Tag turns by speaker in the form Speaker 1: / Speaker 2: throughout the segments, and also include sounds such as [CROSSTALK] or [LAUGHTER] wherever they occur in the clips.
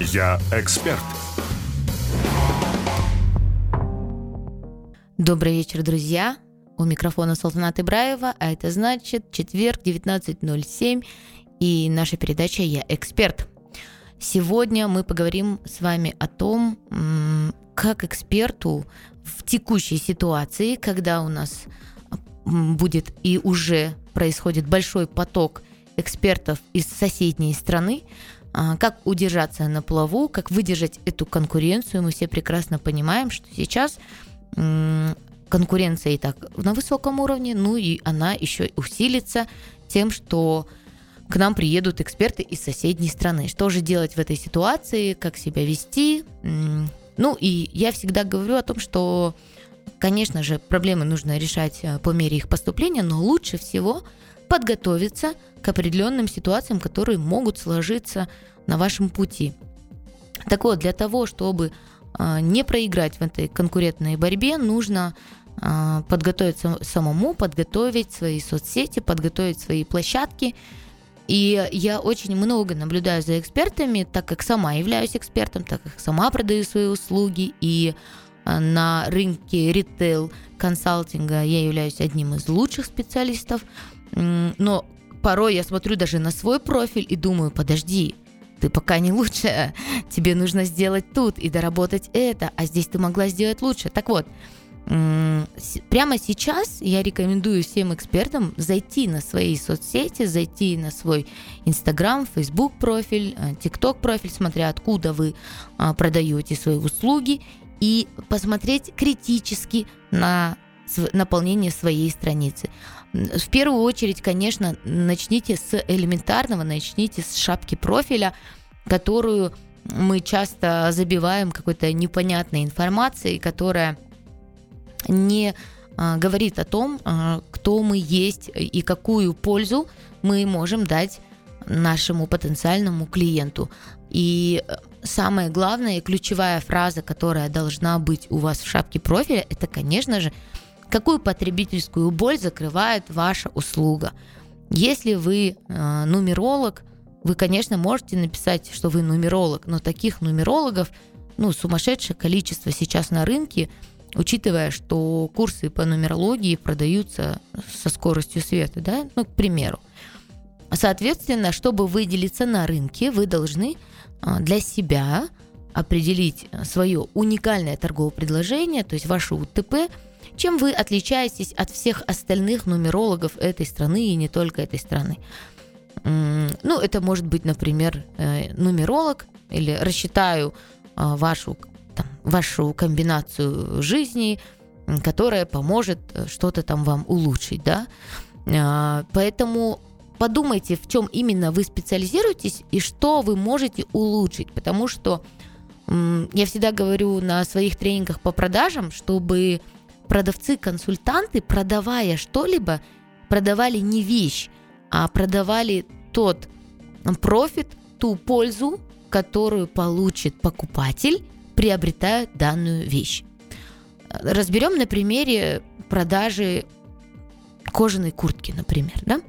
Speaker 1: Я эксперт.
Speaker 2: Добрый вечер, друзья. У микрофона Салтанат Ибраева, а это значит четверг, 19.07, и наша передача «Я эксперт». Сегодня мы поговорим с вами о том, как эксперту в текущей ситуации, когда у нас будет и уже происходит большой поток экспертов из соседней страны, как удержаться на плаву, как выдержать эту конкуренцию. Мы все прекрасно понимаем, что сейчас конкуренция и так на высоком уровне, ну и она еще усилится тем, что к нам приедут эксперты из соседней страны. Что же делать в этой ситуации, как себя вести? Ну и я всегда говорю о том, что, конечно же, проблемы нужно решать э, по мере их поступления, но лучше всего подготовиться к определенным ситуациям, которые могут сложиться на вашем пути. Так вот, для того, чтобы а, не проиграть в этой конкурентной борьбе, нужно а, подготовиться самому, подготовить свои соцсети, подготовить свои площадки. И я очень много наблюдаю за экспертами, так как сама являюсь экспертом, так как сама продаю свои услуги. И а, на рынке ритейл консалтинга я являюсь одним из лучших специалистов. Но порой я смотрю даже на свой профиль и думаю, подожди, ты пока не лучшая, тебе нужно сделать тут и доработать это, а здесь ты могла сделать лучше. Так вот, прямо сейчас я рекомендую всем экспертам зайти на свои соцсети, зайти на свой Инстаграм, Фейсбук профиль, ТикТок профиль, смотря откуда вы а, продаете свои услуги, и посмотреть критически на наполнение своей страницы. В первую очередь, конечно, начните с элементарного, начните с шапки профиля, которую мы часто забиваем какой-то непонятной информацией, которая не а, говорит о том, а, кто мы есть и какую пользу мы можем дать нашему потенциальному клиенту. И э, самое главное и ключевая фраза, которая должна быть у вас в шапке профиля, это, конечно же, Какую потребительскую боль закрывает ваша услуга? Если вы э, нумеролог, вы, конечно, можете написать, что вы нумеролог, но таких нумерологов, ну, сумасшедшее количество сейчас на рынке, учитывая, что курсы по нумерологии продаются со скоростью света, да, ну, к примеру. Соответственно, чтобы выделиться на рынке, вы должны э, для себя определить свое уникальное торговое предложение, то есть ваше УТП – чем вы отличаетесь от всех остальных нумерологов этой страны и не только этой страны? Ну, это может быть, например, э, нумеролог или рассчитаю а, вашу, там, вашу комбинацию жизни, которая поможет э, что-то там вам улучшить, да. А, поэтому подумайте, в чем именно вы специализируетесь и что вы можете улучшить, потому что я всегда говорю на своих тренингах по продажам, чтобы продавцы-консультанты, продавая что-либо, продавали не вещь, а продавали тот профит, ту пользу, которую получит покупатель, приобретая данную вещь. Разберем на примере продажи кожаной куртки, например, да?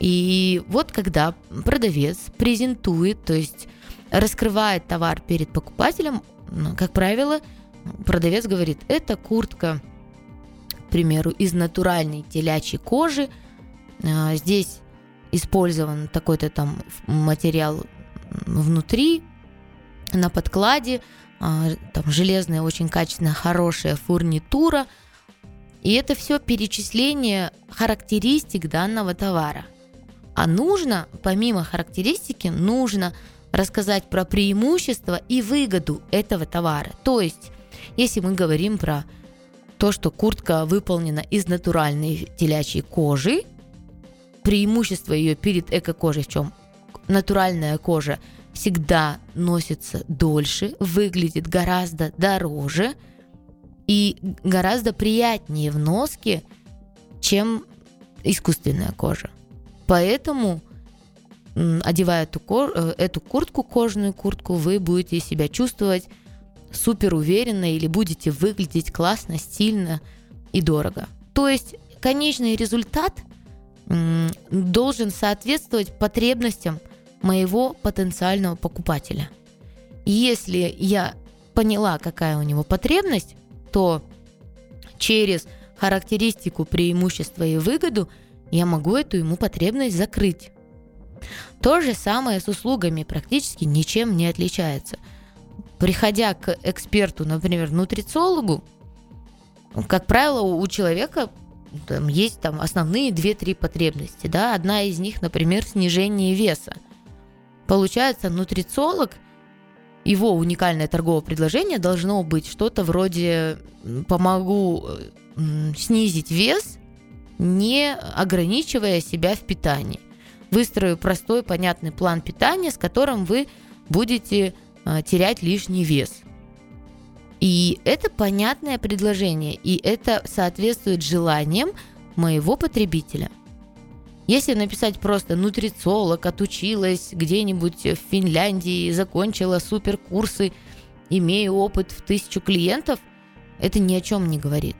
Speaker 2: И вот когда продавец презентует, то есть раскрывает товар перед покупателем, как правило, продавец говорит, это куртка примеру, из натуральной телячьей кожи. А, здесь использован такой-то там материал внутри, на подкладе, а, там железная, очень качественная, хорошая фурнитура. И это все перечисление характеристик данного товара. А нужно, помимо характеристики, нужно рассказать про преимущества и выгоду этого товара. То есть, если мы говорим про то, что куртка выполнена из натуральной телячьей кожи. Преимущество ее перед эко-кожей в чем? Натуральная кожа всегда носится дольше, выглядит гораздо дороже и гораздо приятнее в носке, чем искусственная кожа. Поэтому, одевая эту, э, эту куртку, кожаную куртку, вы будете себя чувствовать супер уверенно или будете выглядеть классно, стильно и дорого. То есть конечный результат должен соответствовать потребностям моего потенциального покупателя. Если я поняла, какая у него потребность, то через характеристику, преимущества и выгоду я могу эту ему потребность закрыть. То же самое с услугами практически ничем не отличается. Приходя к эксперту, например, нутрициологу, как правило, у человека там, есть там основные 2-3 потребности. Да? Одна из них, например, снижение веса. Получается, нутрициолог, его уникальное торговое предложение должно быть что-то вроде «помогу снизить вес, не ограничивая себя в питании. Выстрою простой, понятный план питания, с которым вы будете э, терять лишний вес. И это понятное предложение, и это соответствует желаниям моего потребителя. Если написать просто нутрициолог, отучилась где-нибудь в Финляндии, закончила суперкурсы, имею опыт в тысячу клиентов, это ни о чем не говорит.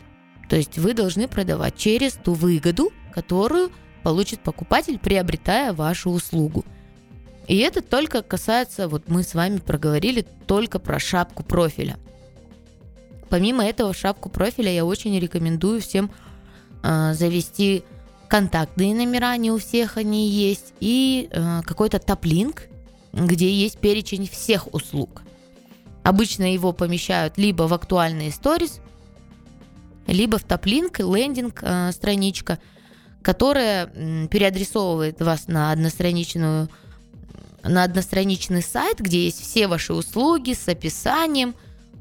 Speaker 2: То есть вы должны продавать через ту выгоду, которую получит покупатель, приобретая вашу услугу. И это только касается, вот мы с вами проговорили только про шапку профиля. Помимо этого, шапку профиля я очень рекомендую всем э, завести контактные номера, не у всех они есть, и э, какой-то топ-линк, где есть перечень всех услуг. Обычно его помещают либо в актуальные сторис, либо в топ-линк, лендинг, э, страничка, которая переадресовывает вас на одностраничную на одностраничный сайт, где есть все ваши услуги с описанием,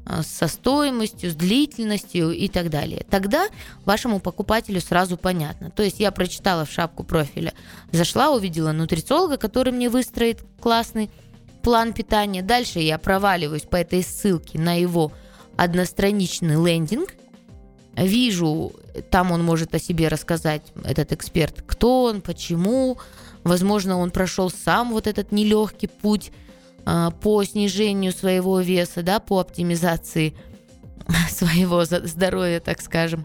Speaker 2: э, со стоимостью, с длительностью и так далее. Тогда вашему покупателю сразу понятно. То есть я прочитала в шапку профиля, зашла, увидела нутрициолога, который мне выстроит классный план питания. Дальше я проваливаюсь по этой ссылке на его одностраничный лендинг, вижу, там он может о себе рассказать, этот эксперт, кто он, почему, возможно, он прошел сам вот этот нелегкий путь а, по снижению своего веса, да, по оптимизации [LAUGHS] своего здоровья, так скажем.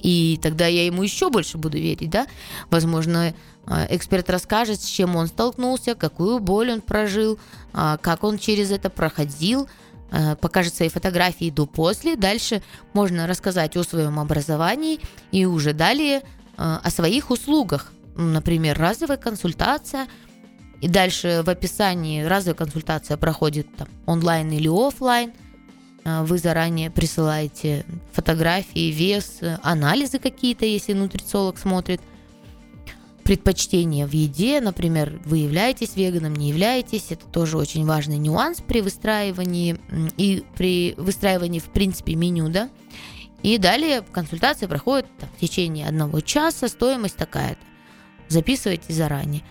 Speaker 2: И тогда я ему еще больше буду верить, да. Возможно, а, эксперт расскажет, с чем он столкнулся, какую боль он прожил, а, как он через это проходил – Э, покажет свои фотографии до-после. Дальше можно рассказать о своем образовании и уже далее о своих услугах. Например, разовая консультация. И дальше в описании разовая консультация проходит там, онлайн или офлайн. Э, вы заранее присылаете фотографии, вес, анализы какие-то, если нутрициолог смотрит – предпочтения в еде, например, вы являетесь веганом, не являетесь, это тоже очень важный нюанс при выстраивании и при выстраивании, в принципе, меню, да. И далее консультация проходит там, в течение одного часа, стоимость такая-то. Записывайте заранее.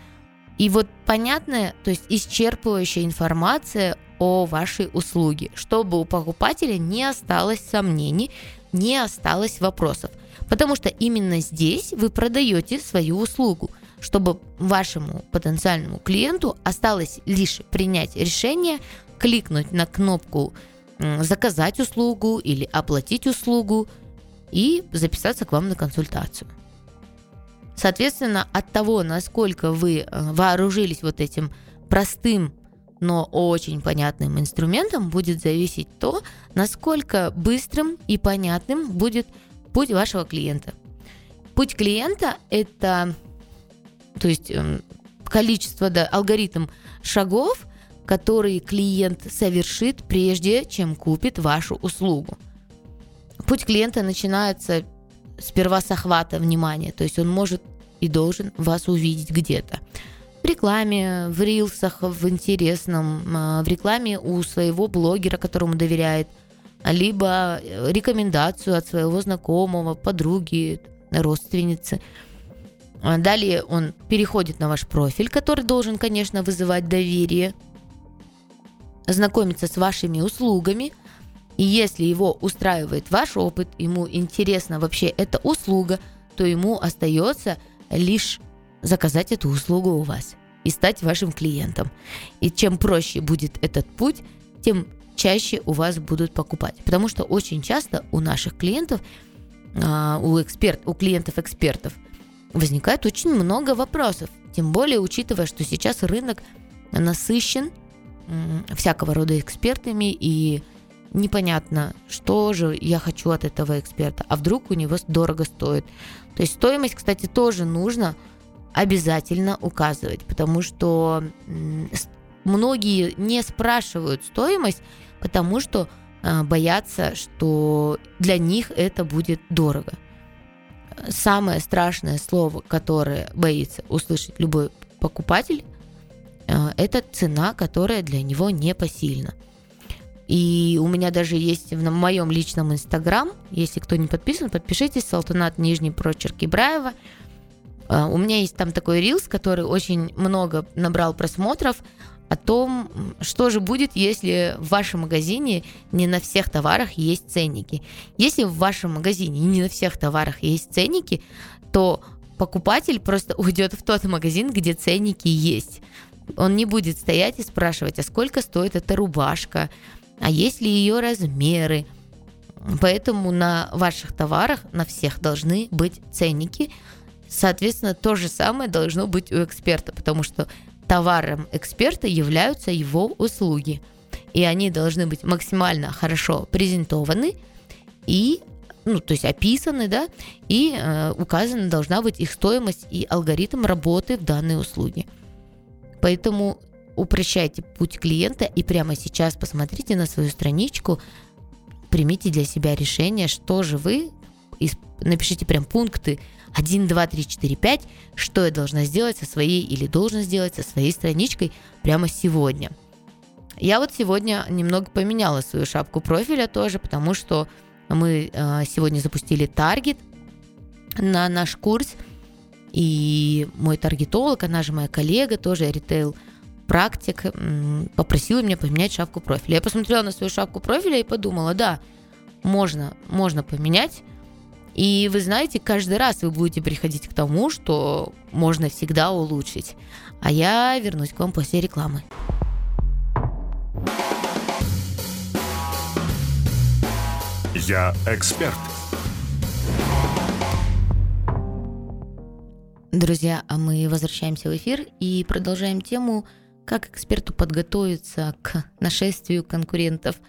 Speaker 2: И вот понятная, то есть исчерпывающая информация о вашей услуге, чтобы у покупателя не осталось сомнений, не осталось вопросов. Потому что именно здесь вы продаете свою услугу, чтобы вашему потенциальному клиенту осталось лишь принять решение, кликнуть на кнопку заказать услугу или оплатить услугу и записаться к вам на консультацию. Соответственно, от того, насколько вы э, вооружились вот этим простым, но очень понятным инструментом, будет зависеть то, насколько быстрым и понятным будет путь вашего клиента. Путь клиента – это то есть эм, количество, да, алгоритм шагов, которые клиент совершит прежде, чем купит вашу услугу. Путь клиента начинается сперва с охвата внимания, то есть он может и должен вас увидеть где-то. В рекламе, в рилсах, в интересном, э, в рекламе у своего блогера, которому доверяет – либо рекомендацию от своего знакомого, подруги, родственницы. Далее он переходит на ваш профиль, который должен, конечно, вызывать доверие, знакомиться с вашими услугами. И если его устраивает ваш опыт, ему интересна вообще эта услуга, то ему остается лишь заказать эту услугу у вас и стать вашим клиентом. И чем проще будет этот путь, тем чаще у вас будут покупать. Потому что очень часто у наших клиентов, а, у, эксперт, у клиентов-экспертов возникает очень много вопросов. Тем более, учитывая, что сейчас рынок насыщен всякого рода экспертами, и непонятно, что же я хочу от этого эксперта, а вдруг у него дорого стоит. То есть стоимость, кстати, тоже нужно обязательно указывать, потому что многие не спрашивают стоимость, потому что э, боятся, что для них это будет дорого. Самое страшное слово, которое боится услышать любой покупатель, э, это цена, которая для него непосильна. И у меня даже есть в моем личном инстаграм, если кто не подписан, подпишитесь, Салтанат Нижний Прочерк Ибраева. А, у меня есть там такой рилс, который очень много набрал просмотров о том, что же будет, если в вашем магазине не на всех товарах есть ценники. Если в вашем магазине не на всех товарах есть ценники, то покупатель просто [LAUGHS] уйдет в тот магазин, где ценники есть. Он не будет стоять и спрашивать, а сколько стоит эта рубашка, а есть ли ее размеры. Поэтому на ваших товарах, на всех должны быть ценники. Соответственно, то же самое должно быть у эксперта, потому что товаром эксперта являются его услуги. И они должны быть максимально хорошо презентованы и ну, то есть описаны, да, и э, указана должна быть их стоимость и алгоритм работы в данной услуге. Поэтому упрощайте путь клиента и прямо сейчас посмотрите на свою страничку, примите для себя решение, что же вы, напишите прям пункты 1, 2, 3, 4, 5, что я должна сделать со своей или должен сделать со своей страничкой прямо сегодня. Я вот сегодня немного поменяла свою шапку профиля тоже, потому что мы э, сегодня запустили таргет на наш курс, и мой таргетолог, она же моя коллега, тоже ритейл практик попросила меня поменять шапку профиля. Я посмотрела на свою шапку профиля и подумала, да, можно, можно поменять. И вы знаете, каждый раз вы будете приходить к тому, что можно всегда улучшить. А я вернусь к вам после рекламы.
Speaker 1: Я эксперт.
Speaker 2: Друзья, а мы возвращаемся в эфир и продолжаем тему как эксперту подготовиться к нашествию конкурентов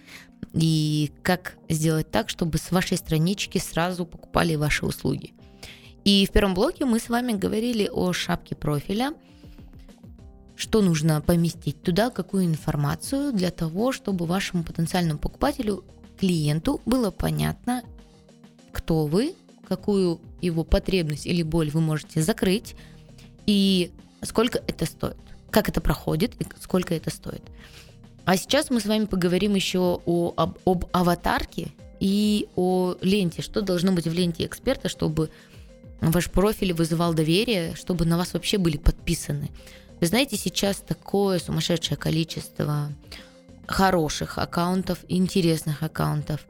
Speaker 2: и как сделать так, чтобы с вашей странички сразу покупали ваши услуги. И в первом блоке мы с вами говорили о шапке профиля, что нужно поместить туда, какую информацию для того, чтобы вашему потенциальному покупателю, клиенту было понятно, кто вы, какую его потребность или боль вы можете закрыть и сколько это стоит как это проходит и сколько это стоит. А сейчас мы с вами поговорим еще о, об, об аватарке и о ленте. Что должно быть в ленте эксперта, чтобы ваш профиль вызывал доверие, чтобы на вас вообще были подписаны. Вы знаете, сейчас такое сумасшедшее количество хороших аккаунтов, интересных аккаунтов,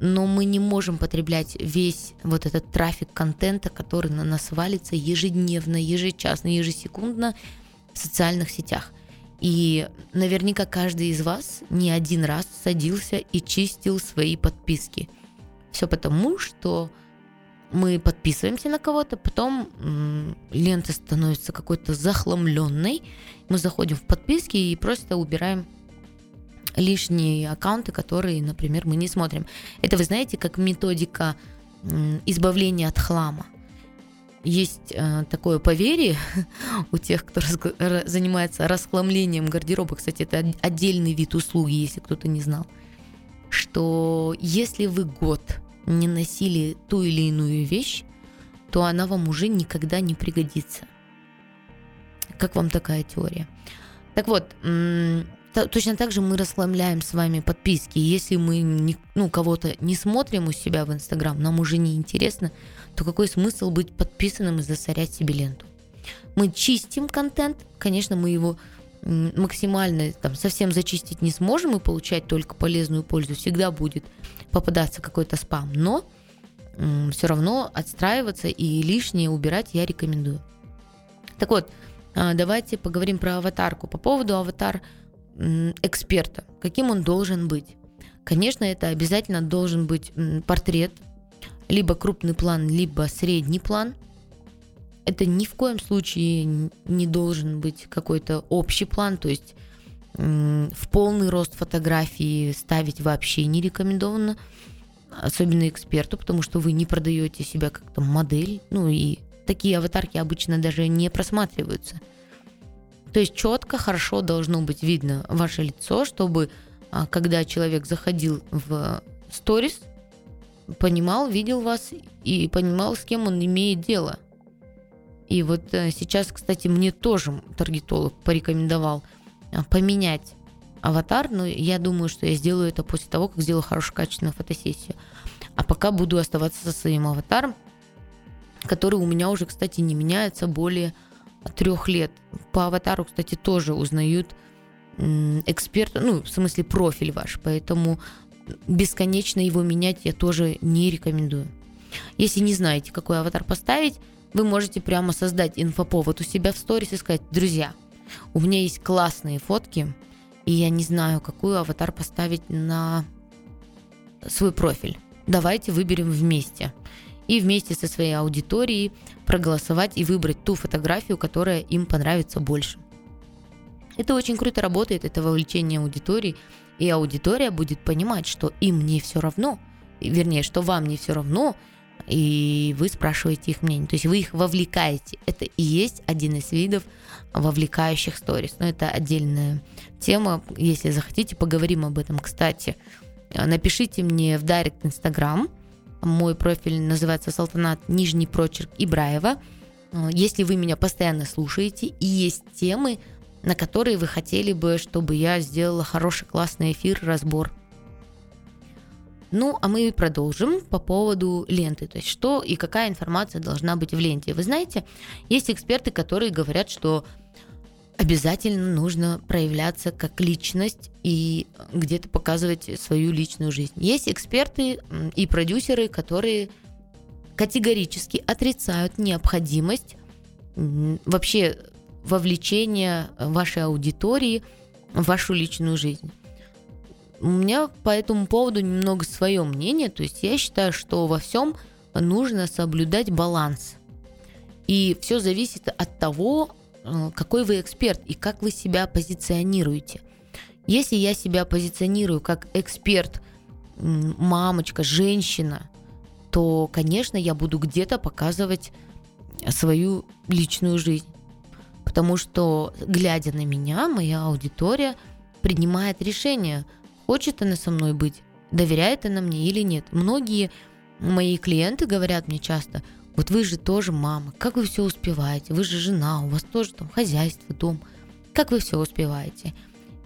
Speaker 2: но мы не можем потреблять весь вот этот трафик контента, который на нас валится ежедневно, ежечасно, ежесекундно, в социальных сетях. И наверняка каждый из вас не один раз садился и чистил свои подписки. Все потому, что мы подписываемся на кого-то, потом м, лента становится какой-то захламленной, мы заходим в подписки и просто убираем лишние аккаунты, которые, например, мы не смотрим. Это, вы знаете, как методика избавления от хлама есть э, такое поверье [LAUGHS] у тех, кто раз, занимается расхламлением гардероба, кстати, это отдельный вид услуги, если кто-то не знал, что если вы год не носили ту или иную вещь, то она вам уже никогда не пригодится. Как вам такая теория? Так вот, точно так же мы расхламляем с вами подписки. Если мы ну, кого-то не смотрим у себя в Инстаграм, нам уже не интересно, то какой смысл быть подписанным и засорять себе ленту? Мы чистим контент, конечно, мы его максимально там совсем зачистить не сможем и получать только полезную пользу. Всегда будет попадаться какой-то спам, но все равно отстраиваться и лишнее убирать я рекомендую. Так вот, а, давайте поговорим про аватарку. По поводу аватар эксперта. Каким он должен быть? Конечно, это обязательно должен быть портрет либо крупный план, либо средний план. Это ни в коем случае не должен быть какой-то общий план, то есть В полный рост фотографии ставить вообще не рекомендовано, особенно эксперту, потому что вы не продаете себя как то модель, ну и такие аватарки обычно даже не просматриваются. То есть четко, хорошо должно быть видно ваше лицо, чтобы а, когда человек заходил в сторис, понимал, видел вас и понимал, с кем он имеет дело. И вот э, сейчас, кстати, мне тоже таргетолог порекомендовал а, поменять аватар, но я думаю, что я сделаю это после того, как сделаю хорошую качественную фотосессию. А пока буду оставаться со своим аватаром, который у меня уже, кстати, не меняется более трех лет. По аватару, кстати, тоже узнают эксперта, ну, в смысле, профиль ваш, поэтому бесконечно его менять я тоже не рекомендую. Если не знаете, какой аватар поставить, вы можете прямо создать инфоповод у себя в сторис и сказать, друзья, у меня есть классные фотки, и я не знаю, какую аватар поставить на свой профиль. Давайте выберем вместе. И вместе со своей аудиторией проголосовать и выбрать ту фотографию, которая им понравится больше. Это очень круто работает, это вовлечение аудитории, и аудитория будет понимать, что им не все равно, вернее, что вам не все равно, и вы спрашиваете их мнение. То есть вы их вовлекаете. Это и есть один из видов вовлекающих сторис. Но это отдельная тема. Если захотите, поговорим об этом. Кстати, напишите мне в директ Инстаграм. Мой профиль называется Салтанат Нижний Прочерк Ибраева. Если вы меня постоянно слушаете и есть темы, на которые вы хотели бы, чтобы я сделала хороший, классный эфир, разбор. Ну, а мы продолжим по поводу ленты. То есть, что и какая информация должна быть в ленте. Вы знаете, есть эксперты, которые говорят, что обязательно нужно проявляться как личность и где-то показывать свою личную жизнь. Есть эксперты и продюсеры, которые категорически отрицают необходимость вообще вовлечение вашей аудитории в вашу личную жизнь. У меня по этому поводу немного свое мнение. То есть я считаю, что во всем нужно соблюдать баланс. И все зависит от того, э, какой вы эксперт и как вы себя позиционируете. Если я себя позиционирую как эксперт, мамочка, женщина, то, конечно, я буду где-то показывать свою личную жизнь потому что, глядя на меня, моя аудитория принимает решение, хочет она со мной быть, доверяет она мне или нет. Многие мои клиенты говорят мне часто, вот вы же тоже мама, как вы все успеваете, вы же жена, у вас тоже там хозяйство, дом, как вы все успеваете.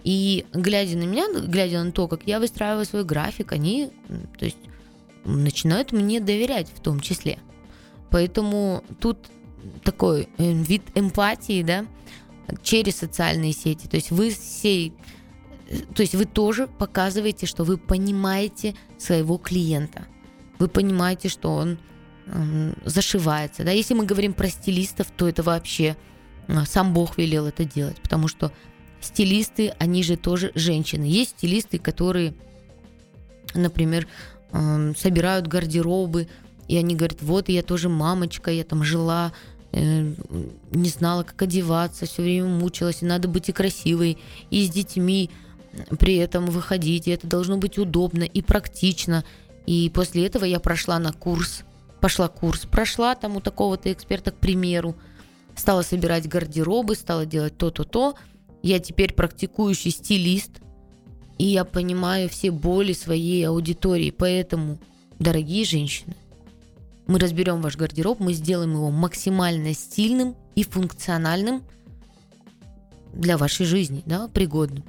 Speaker 2: И глядя на меня, глядя на то, как я выстраиваю свой график, они, то есть, начинают мне доверять в том числе. Поэтому тут такой э, вид эмпатии, да, через социальные сети. То есть вы всей, э, то есть вы тоже показываете, что вы понимаете своего клиента. Вы понимаете, что он э, зашивается. Да? Если мы говорим про стилистов, то это вообще э, сам Бог велел это делать, потому что стилисты, они же тоже женщины. Есть стилисты, которые, например, э, собирают гардеробы, и они говорят, вот я тоже мамочка, я там жила, не знала, как одеваться, все время мучилась, и надо быть и красивой, и с детьми при этом выходить, и это должно быть удобно и практично. И после этого я прошла на курс, пошла курс, прошла там у такого-то эксперта, к примеру, стала собирать гардеробы, стала делать то-то-то. Я теперь практикующий стилист, и я понимаю все боли своей аудитории. Поэтому, дорогие женщины, мы разберем ваш гардероб, мы сделаем его максимально стильным и функциональным для вашей жизни, да, пригодным.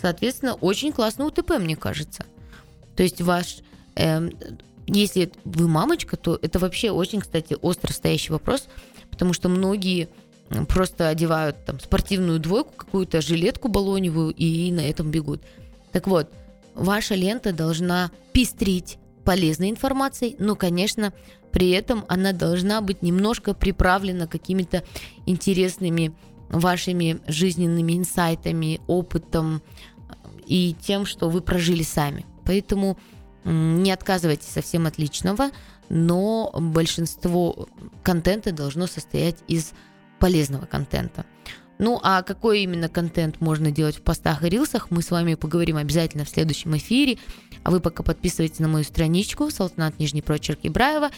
Speaker 2: Соответственно, очень классный УТП, мне кажется. То есть ваш, э, если вы мамочка, то это вообще очень, кстати, остро стоящий вопрос, потому что многие просто одевают там спортивную двойку, какую-то жилетку баллоневую и на этом бегут. Так вот, ваша лента должна пестрить полезной информацией, но, конечно, при этом она должна быть немножко приправлена какими-то интересными вашими жизненными инсайтами, опытом и тем, что вы прожили сами. Поэтому не отказывайтесь совсем от личного, но большинство контента должно состоять из полезного контента. Ну, а какой именно контент можно делать в постах и рилсах, мы с вами поговорим обязательно в следующем эфире. А вы пока подписывайтесь на мою страничку Салтанат Нижний Прочерк Ибраева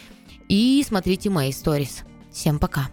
Speaker 2: и смотрите мои сторис. Всем пока!